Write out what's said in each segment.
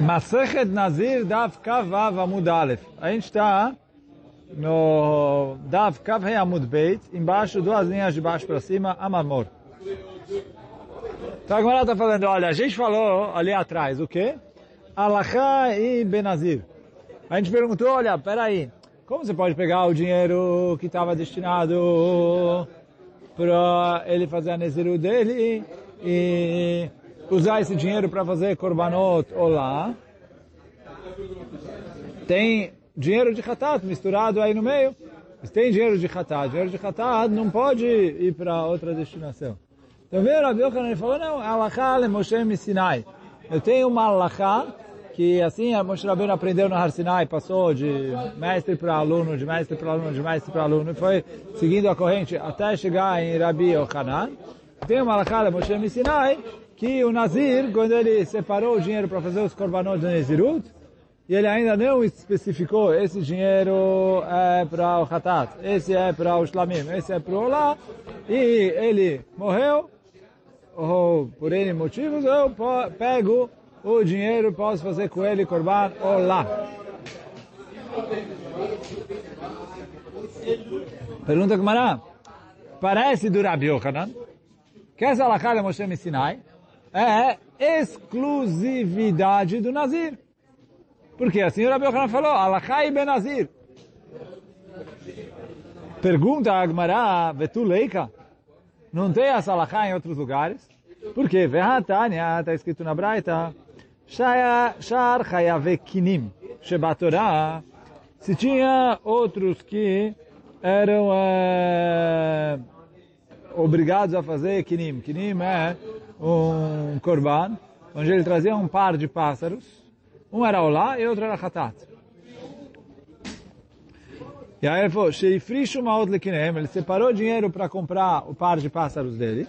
Masechet Nazir Dav Kav Vav Amud Aleph. A gente está no Dav Kav He Amud Beit, embaixo, duas linhas de baixo para cima, Amamor. Então a Gemara está falando, olha, a gente falou ali atrás, o quê? Alacha e Benazir. A gente perguntou, olha, peraí, como você pode pegar o dinheiro que estava destinado para ele fazer a Neziru dele e usar esse dinheiro para fazer korbanot olá. Tem dinheiro de khatat misturado aí no meio. Mas tem dinheiro de khatat. Dinheiro de khatat não pode ir para outra destinação. Então veio Rabi Yochanan e falou, não, alachá le Moshe Sinai. Eu tenho uma alachá que assim a Moshe Rabbeinu aprendeu no Har Sinai, passou de mestre para aluno, de mestre para aluno, de mestre para aluno, e foi seguindo a corrente até chegar em Rabi Yochanan. Tem uma alachá le Moshe Sinai, que o Nazir, quando ele separou o dinheiro para fazer os korbanot de Nezirut, e ele ainda não especificou, esse dinheiro é para o Hatat, esse é para o Shlamim, esse é para o Olá, e ele morreu, ou por N motivos, eu pego o dinheiro, posso fazer com ele korban Olá. Pergunta Mará, parece do Rabi Yochanan, que essa alaká de Moshe Sinai, é exclusividade do Nazir. Porque assim o Rabi Yochanan falou, Alachai ben Nazir. Pergunta a Agmará, Vetuleika, não tem essa alachá em outros lugares? Por quê? Vehatania, está escrito na Braita, Shar Chayave Kinim, Shebatorá, se tinha outros que eram é, obrigados a fazer Kinim. Kinim é um korban, onde ele trazia um par de pássaros. Um era olá e outro era hatat. E aí ele falou, Sheifrishu maot lekinem, ele separou dinheiro para comprar o par de pássaros dele.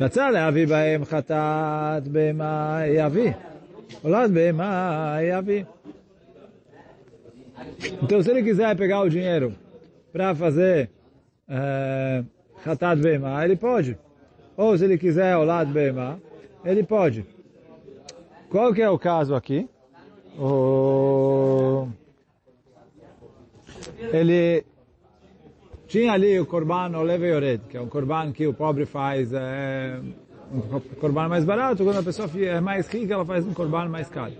רצה להביא בהם חטאת בהמה יביא. עולד בהמה יביא. Então, se ele quiser pegar o dinheiro para fazer uh, Hatat Bema, ele pode. Ou se ele quiser o lado Bema, ele pode. Qual que é o caso aqui? O... Ele tinha ali o Korban Oleve Yored, que é um Korban que o pobre faz, é, um Korban mais barato, quando a pessoa é mais rica, ela faz um Korban mais caro.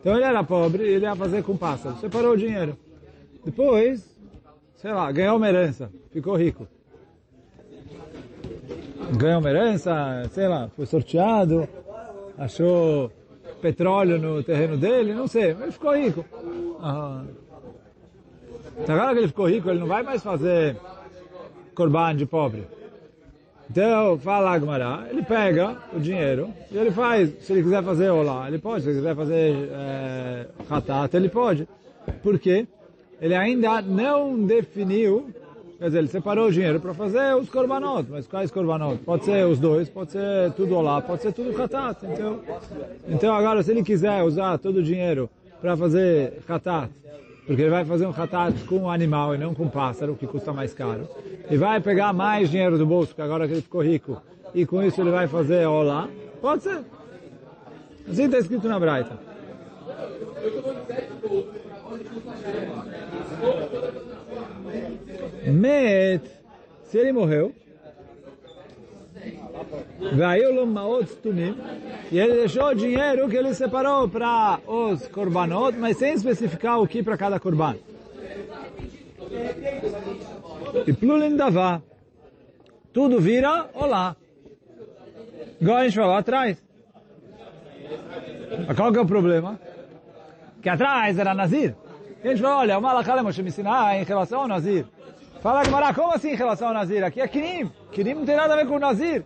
Então ele era pobre ele ia fazer com pássaro. Separou o dinheiro. Depois, sei lá, ganhou uma herança, ficou rico. Ganhou uma herança, sei lá, foi sorteado, achou petróleo no terreno dele, não sei, mas ficou rico. Então agora que ele ficou rico, ele não vai mais fazer corban de pobre. Então, fala Agmará, ele pega o dinheiro e ele faz, se ele quiser fazer olá, ele pode, se ele quiser fazer é, hatat, ele pode. Por quê? Ele ainda não definiu, quer dizer, ele separou o dinheiro para fazer os korbanot, mas quais korbanot? Pode ser os dois, pode ser tudo olá, pode ser tudo hatat. Então, então agora, se ele quiser usar todo o dinheiro para fazer hatat, porque ele vai fazer um hatat com um animal e não com um pássaro, que custa mais caro. E vai pegar mais dinheiro do bolso, que agora que ele ficou rico, e com isso ele vai fazer olá. Pode ser. Assim está escrito na Braita. Met, se ele morreu, e ele deixou o dinheiro que ele separou para os korbanot, mas sem especificar o que para cada korban. E plulin davá. Tudo vira olá. Igual a gente falou atrás. Mas qual que é o problema? Que atrás era Nazir. E a gente falou, olha, o Malachal Moshe me ensinar em relação ao Nazir. Fala Gemara, como assim em relação ao Nazir? Aqui é Kirim. Kirim não tem nada a ver com o Nazir.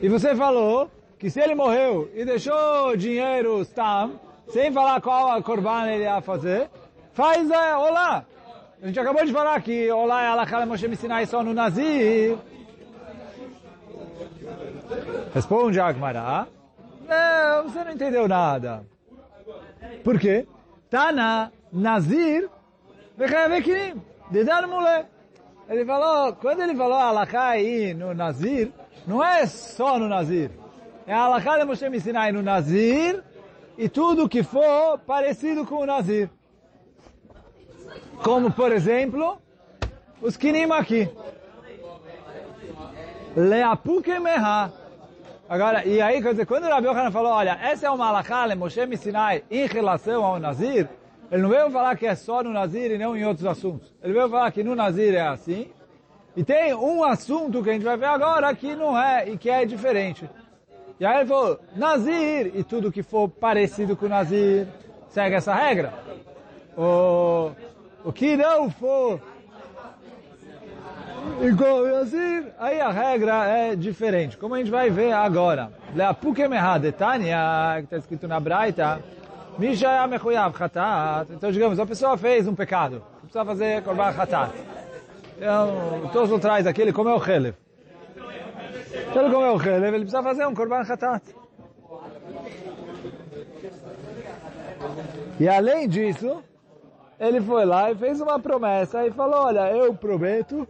E você falou que se ele morreu e deixou dinheiro Stam, sem falar qual a Corban ele ia fazer, faz é, Olá. A gente acabou de falar que Olá é Alakala Moshe ensinar só no Nazir. Responde Agmará. Não, você não entendeu nada. Por quê? Tana Nazir Vechayavekinim. Dedar mulher. Ele falou, quando ele falou Alaká aí no Nazir, não é só no Nazir. É a Alaká de Moshe Sinai no Nazir e tudo que for parecido com o Nazir. Como, por exemplo, os kinim aqui. Leapuke meha. Agora, e aí, quer dizer, quando o Rabi falou, olha, essa é uma alakha, Moshe Sinai, em relação ao Nazir, ele não veio falar que é só no Nazir e não em outros assuntos. Ele veio falar que no Nazir é assim, e tem um assunto que a gente vai ver agora que não é, e que é diferente. E aí ele falou, Nazir, e tudo que for parecido com Nazir, segue essa regra. O, o que não for igual Nazir, aí a regra é diferente. Como a gente vai ver agora. Leapukemeha detania, que está escrito na Braita, Misha. Então, digamos, a pessoa fez um pecado. Precisa fazer korban chatat. Então, todos traz aqui, ele comeu o chelev. Se ele comeu o chelev, ele precisa fazer um korban chatat. E além disso, ele foi lá e fez uma promessa e falou, olha, eu prometo,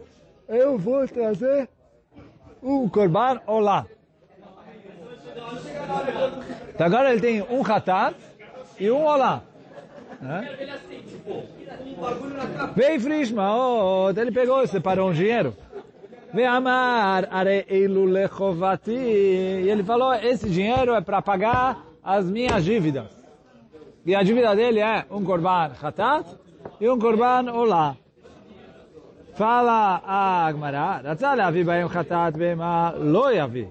eu vou trazer um korban olá. Então agora ele tem um chatat e um olá. Vem Frishma, ele pegou e separou um dinheiro. Vem Amar, are eilu lechovati. E ele falou, esse dinheiro é para pagar as minhas dívidas. E a dívida dele é um korban chatat e um korban olá. Fala a Agmará, Ratzah leavi baem chatat bema lo yavi.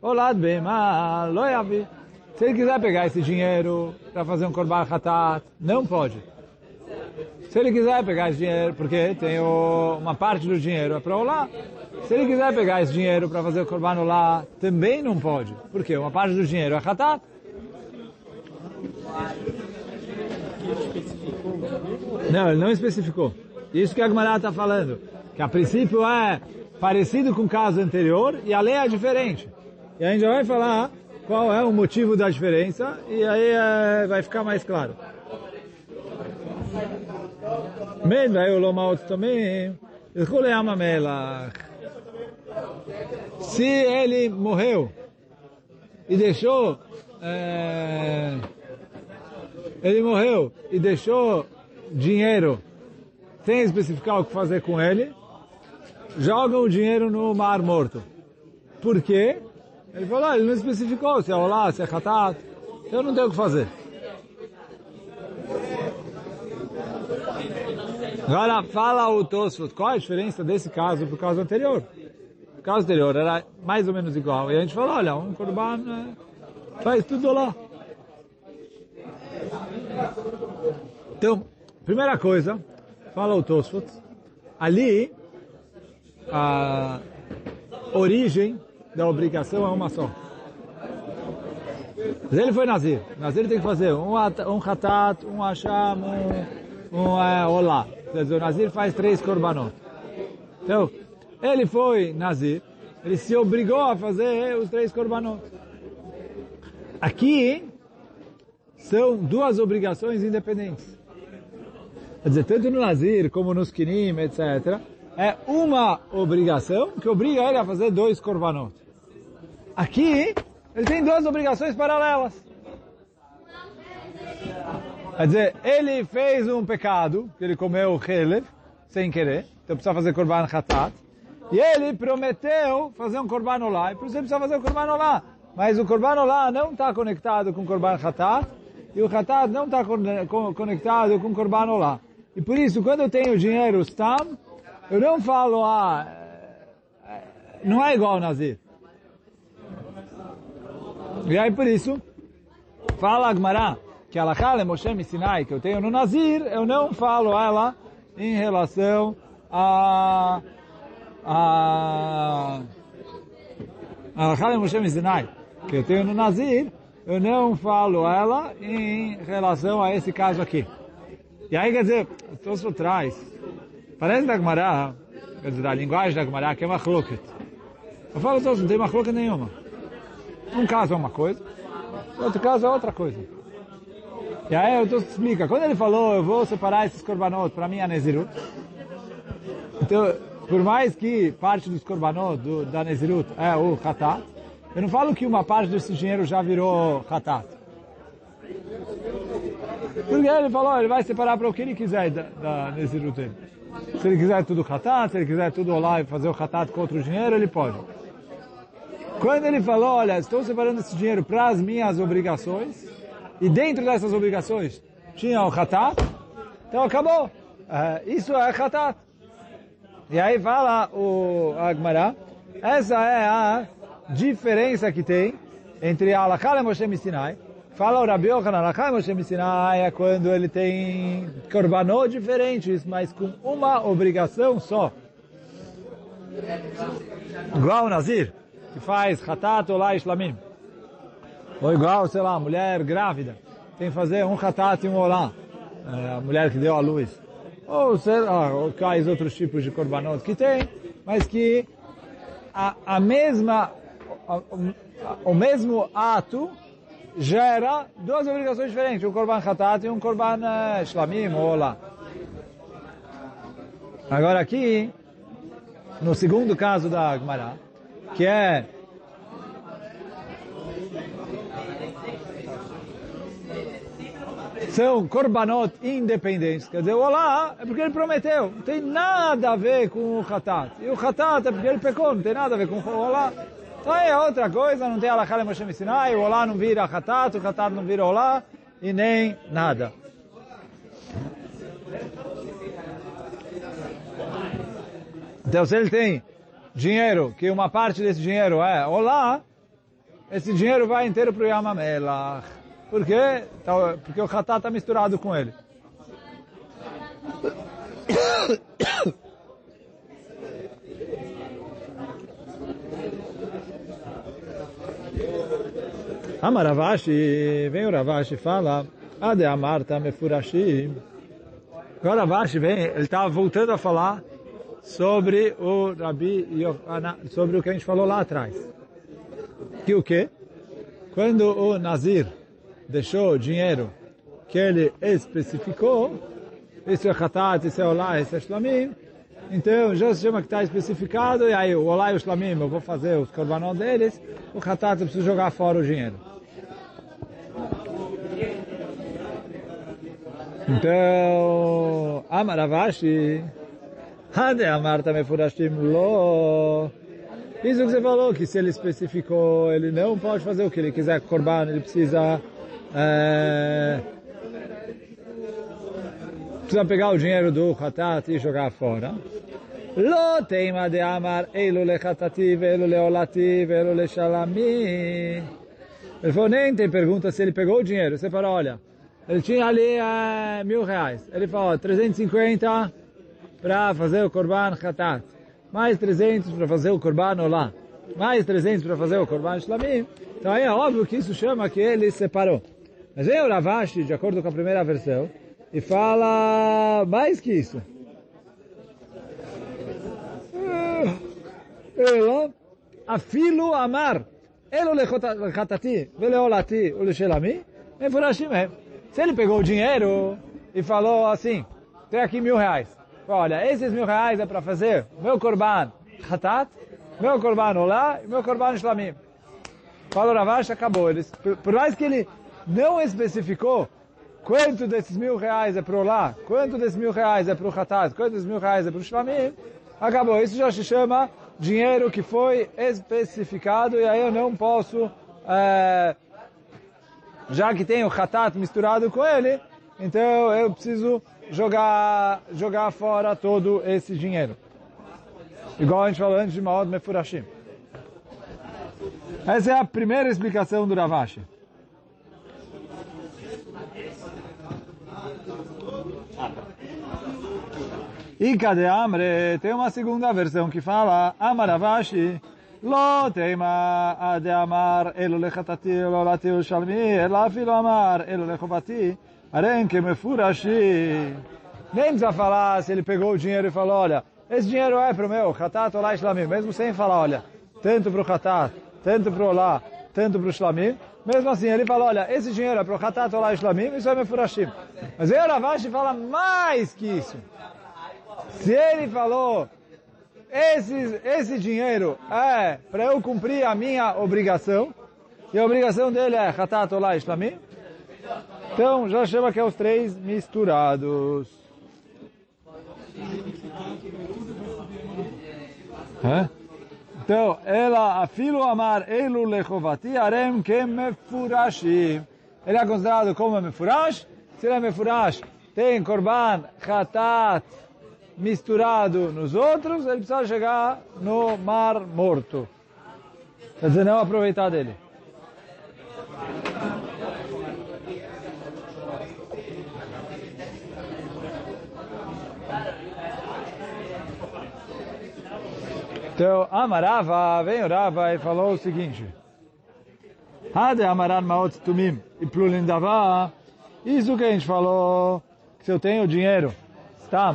Olad bema lo yavi. Se ele quiser pegar esse dinheiro para fazer um korban hatat, não pode. Se ele quiser pegar esse dinheiro, porque tem o, uma parte do dinheiro é para olá. Se ele quiser pegar esse dinheiro para fazer o korban olá, também não pode. Porque uma parte do dinheiro é hatat. Não, ele não especificou. Isso que a Gemara está falando. Que a princípio é parecido com o caso anterior e a lei é diferente. E a gente vai falar qual é o motivo da diferença e aí é, vai ficar mais claro. Men vai o lomaut também. Se ele morreu e deixou é, ele morreu e deixou dinheiro sem especificar o que fazer com ele, jogam o dinheiro no mar morto. Por quê? Ele falou, ah, ele não especificou se é olá, se é hatat. Eu não tenho o que fazer. Agora, fala o Tosfot, qual a diferença desse caso para o caso anterior? O caso anterior era mais ou menos igual. E a gente falou, olha, um korban é, faz tudo lá. Então, primeira coisa, fala o Tosfot, ali a origem da obrigação é uma só. Mas ele foi Nazir. Nazir tem que fazer um, um hatat, um hasham, um, um é, olá. Quer dizer, o Nazir faz três korbanot. Então, ele foi Nazir, ele se obrigou a fazer os três korbanot. Aqui, são duas obrigações independentes. Quer dizer, tanto no Nazir como nos Kinim, etc., é uma obrigação que obriga ele a fazer dois korbanot. Aqui, ele tem duas obrigações paralelas. Quer dizer, ele fez um pecado, que ele comeu chelev, sem querer, então precisa fazer korban hatat, e ele prometeu fazer um korban olá, e por isso ele precisa fazer o um korban olá. Mas o korban olá não está conectado com o korban hatat, e o hatat não está conectado com o korban olá. E por isso, quando eu tenho dinheiro stam, eu não falo, ah, é, não é igual ao Nazir. E aí por isso, fala Agmará, que a Lachale Moshe Sinai, que eu tenho no Nazir, eu não falo ela em relação a a a Lachale Moshe Sinai, que eu tenho no Nazir, eu não falo ela em relação a esse caso aqui. E aí, quer dizer, estou por trás, parece da Gemara, quer dizer, a linguagem da Gemara, que é uma chloket. Eu falo, não tem uma chloket nenhuma. Um caso é uma coisa, outro caso é outra coisa. E aí o Tosfot explica, quando ele falou, eu vou separar esses korbanot para mim a Nezirut, então, por mais que parte dos korbanot do, da Nezirut é o Hatat, eu não falo que uma parte desse dinheiro já virou Hatat. Porque ele falou, ele vai separar para o que ele quiser da, da, nesse dele. Se ele quiser tudo hatat, se ele quiser tudo lá e fazer o hatat com outro dinheiro, ele pode. Quando ele falou, olha, estou separando esse dinheiro para as minhas obrigações, e dentro dessas obrigações tinha o hatat, então acabou. Uh, isso é hatat. E aí fala o Agmará, essa é a diferença que tem entre a Alakha e Moshe Sinai. Fala o Rabi Yochanan, Alakha e Moshe Sinai é quando ele tem korbanot diferentes, mas com uma obrigação só. Igual o Nazir que faz hatat olá ishlamim. Ou igual, sei lá, mulher grávida, tem que fazer um hatat e um olá. É, a mulher que deu a luz. Ou, sei lá, ou quais outros tipos de korbanot que tem, mas que a, a mesma, a, o mesmo ato gera duas obrigações diferentes, um korban hatat e um korban uh, shlamim ou olá. Agora aqui, no segundo caso da Gemara, que é são korbanot independentes. Quer dizer, olá é porque ele prometeu. Não tem nada a ver com o hatat. E o hatat é porque ele pecou. Não tem nada a ver com o olá. Então é outra coisa. Não tem alakha Moshe Sinai. O olá não vira hatat. O hatat não vira olá. E nem nada. Então se ele tem dinheiro, que uma parte desse dinheiro é olá, esse dinheiro vai inteiro para o Yamamelach. Por quê? Então, porque o Hatá está misturado com ele. Amaravashi, vem o Ravashi fala, Ade Amarta Mefurashim. Agora Ravashi vem, ele está voltando a falar sobre o Rabi sobre o que a gente falou lá atrás. Que o quê? Quando o Nazir deixou dinheiro que ele especificou, isso é Khatat, isso é Olá, isso é Shlamim, então já se chama que está especificado, e aí o Olá e o Shlamim, eu vou fazer os korbanot deles, o Khatat eu preciso jogar fora o dinheiro. Então, Amaravashi, Hade Amarta Mefurashim Lo. Isso que você falou, que se ele especificou, ele não pode fazer o que ele quiser corban, ele precisa é, precisa pegar o dinheiro do Hatat e jogar fora. Lo teima de amar elo le Hatati, velo le Olati, velo le Shalami. Ele falou, nem tem pergunta se ele pegou o dinheiro. Você falou, olha, ele tinha ali é, mil reais. Ele falou, 350 para fazer o Korban Khatat, mais 300 para fazer o Korban Olá, mais 300 para fazer o Korban Shlamim, então aí é óbvio que isso chama que ele separou. Mas vem o Ravashi, de acordo com a primeira versão, e fala mais que isso. Ela, afilo amar, elo lechatati, veleolati, o lechelami, Se ele pegou o dinheiro e falou assim, tem aqui mil reais, olha, esses mil reais é para fazer meu korban hatat, meu korban olá e meu korban shlamim. Fala Ravash, acabou. Eles, por, mais que ele não especificou quanto desses mil reais é para olá, quanto desses mil reais é para o hatat, quanto desses mil reais é para o shlamim, acabou. Isso já se chama dinheiro que foi especificado e aí eu não posso, é, já que tem o hatat misturado com ele, então eu preciso jogar, jogar fora todo esse dinheiro. Igual a gente falou antes de Maod Mefurashim. Essa é a primeira explicação do Ravashi. E cadê Amre? Tem uma segunda versão que fala Amaravashi לא תימא עד אמר אלו לחטאתי ולא עולתי ושלמי, אלא אפילו אמר אלו לחובתי, הרי הם כמפורשים. Nem precisa falar se ele pegou o dinheiro e falou, olha, esse dinheiro é para o meu, Hatat Olá Shlamim, mesmo sem falar, olha, tanto para o Hatat, tanto para o Olá, tanto para o Shlamim, mesmo assim ele fala, olha, esse dinheiro é para o Hatat Olá Shlamim, isso é Mefurashim. Mas aí o Ravashi fala mais que isso. Se ele falou, esse, esse dinheiro é para eu cumprir a minha obrigação, e a obrigação dele é Hatat Olá Shlamim, Então, já chama que é os três misturados. Hã? Então, ela, afilo amar elu lechovati arem kem mefurashim. Ele é considerado como mefurash. Se ele é mefurash, tem korban, chatat, misturado nos outros, ele precisa chegar no mar morto. Quer dizer, não aproveitar dele. Então, Amarava, vem o Rava e falou o seguinte. Hade Amaran Maot Tumim e Plulindavá. Isso que a gente falou, que se eu tenho dinheiro, está,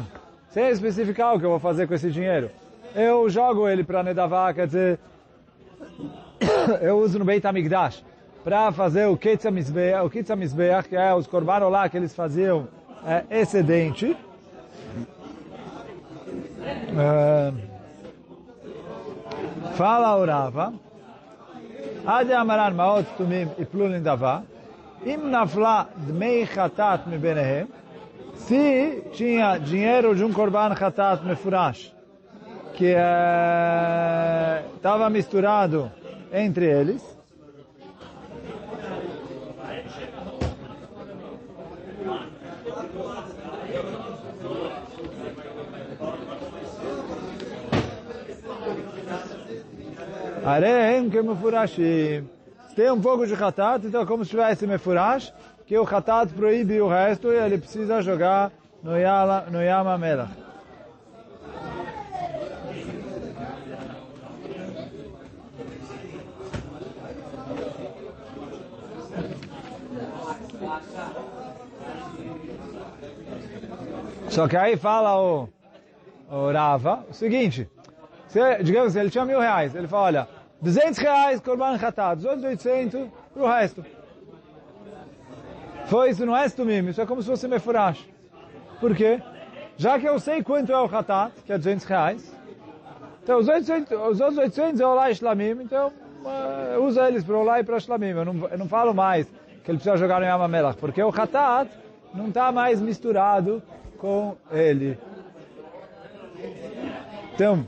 sem especificar o que eu vou fazer com esse dinheiro, eu jogo ele para Nedavá, quer dizer, eu uso no Beit HaMikdash para fazer o Ketza o Ketza que é os Korban lá que eles faziam é, excedente. É, fala o Rava, Ade Amaran Maot Tumim e Plulin Davá, Im Nafla Dmei Chatat Me Benehem, se tinha dinheiro de um Korban Chatat Mefurash, que estava é, misturado entre eles, Arem que mefurashim. Tem um pouco de hatat, então como se tivesse mefurash, que o hatat proíbe o resto e ele precisa jogar no, yala, no yama. Só que aí fala o, o Rava o seguinte, se, digamos ele tinha mil reais, ele fala, olha, 200 reais Korban Hatat, 800 para o resto. Foi isso, não é Stumim, isso é como se fosse Mefurash. Por quê? Já que eu sei quanto é o Hatat, que é 200 reais, então os, 800, os outros 800 é Olá e Shlamim, então uh, usa eles para Olá e para Shlamim. Eu não, eu não falo mais que ele precisa jogar no Yama Melach, porque o Hatat não está mais misturado com ele. Então,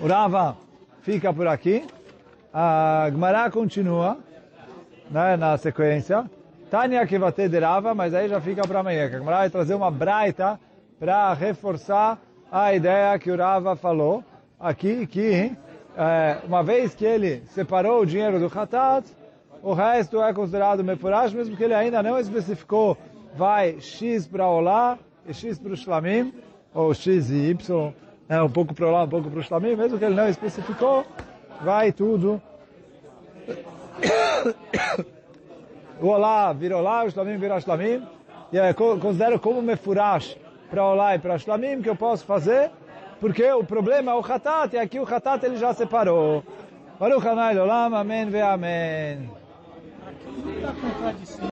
o Rava fica por aqui. A Gemara continua né, na sequência. Tânia que vai ter de Rava, mas aí já fica para amanhã. Gemara vai trazer uma braita para reforçar a ideia que o Rava falou aqui, que é, uma vez que ele separou o dinheiro do Hatat, o resto é considerado Mefurash, mesmo que ele ainda não especificou vai X para Olá e X para o Shlamim, ou X e Y, né, um pouco para Olá, um pouco para o Shlamim, mesmo que ele não especificou, vai tudo. Olá vira Olá, o Shlamim vira Shlamim, e é, considero como Mefurash para Olá e para Shlamim que eu posso fazer, porque o problema é o Hatat, e aqui o Hatat ele já separou. Baruch Hanai Olam, Amém ve Amém.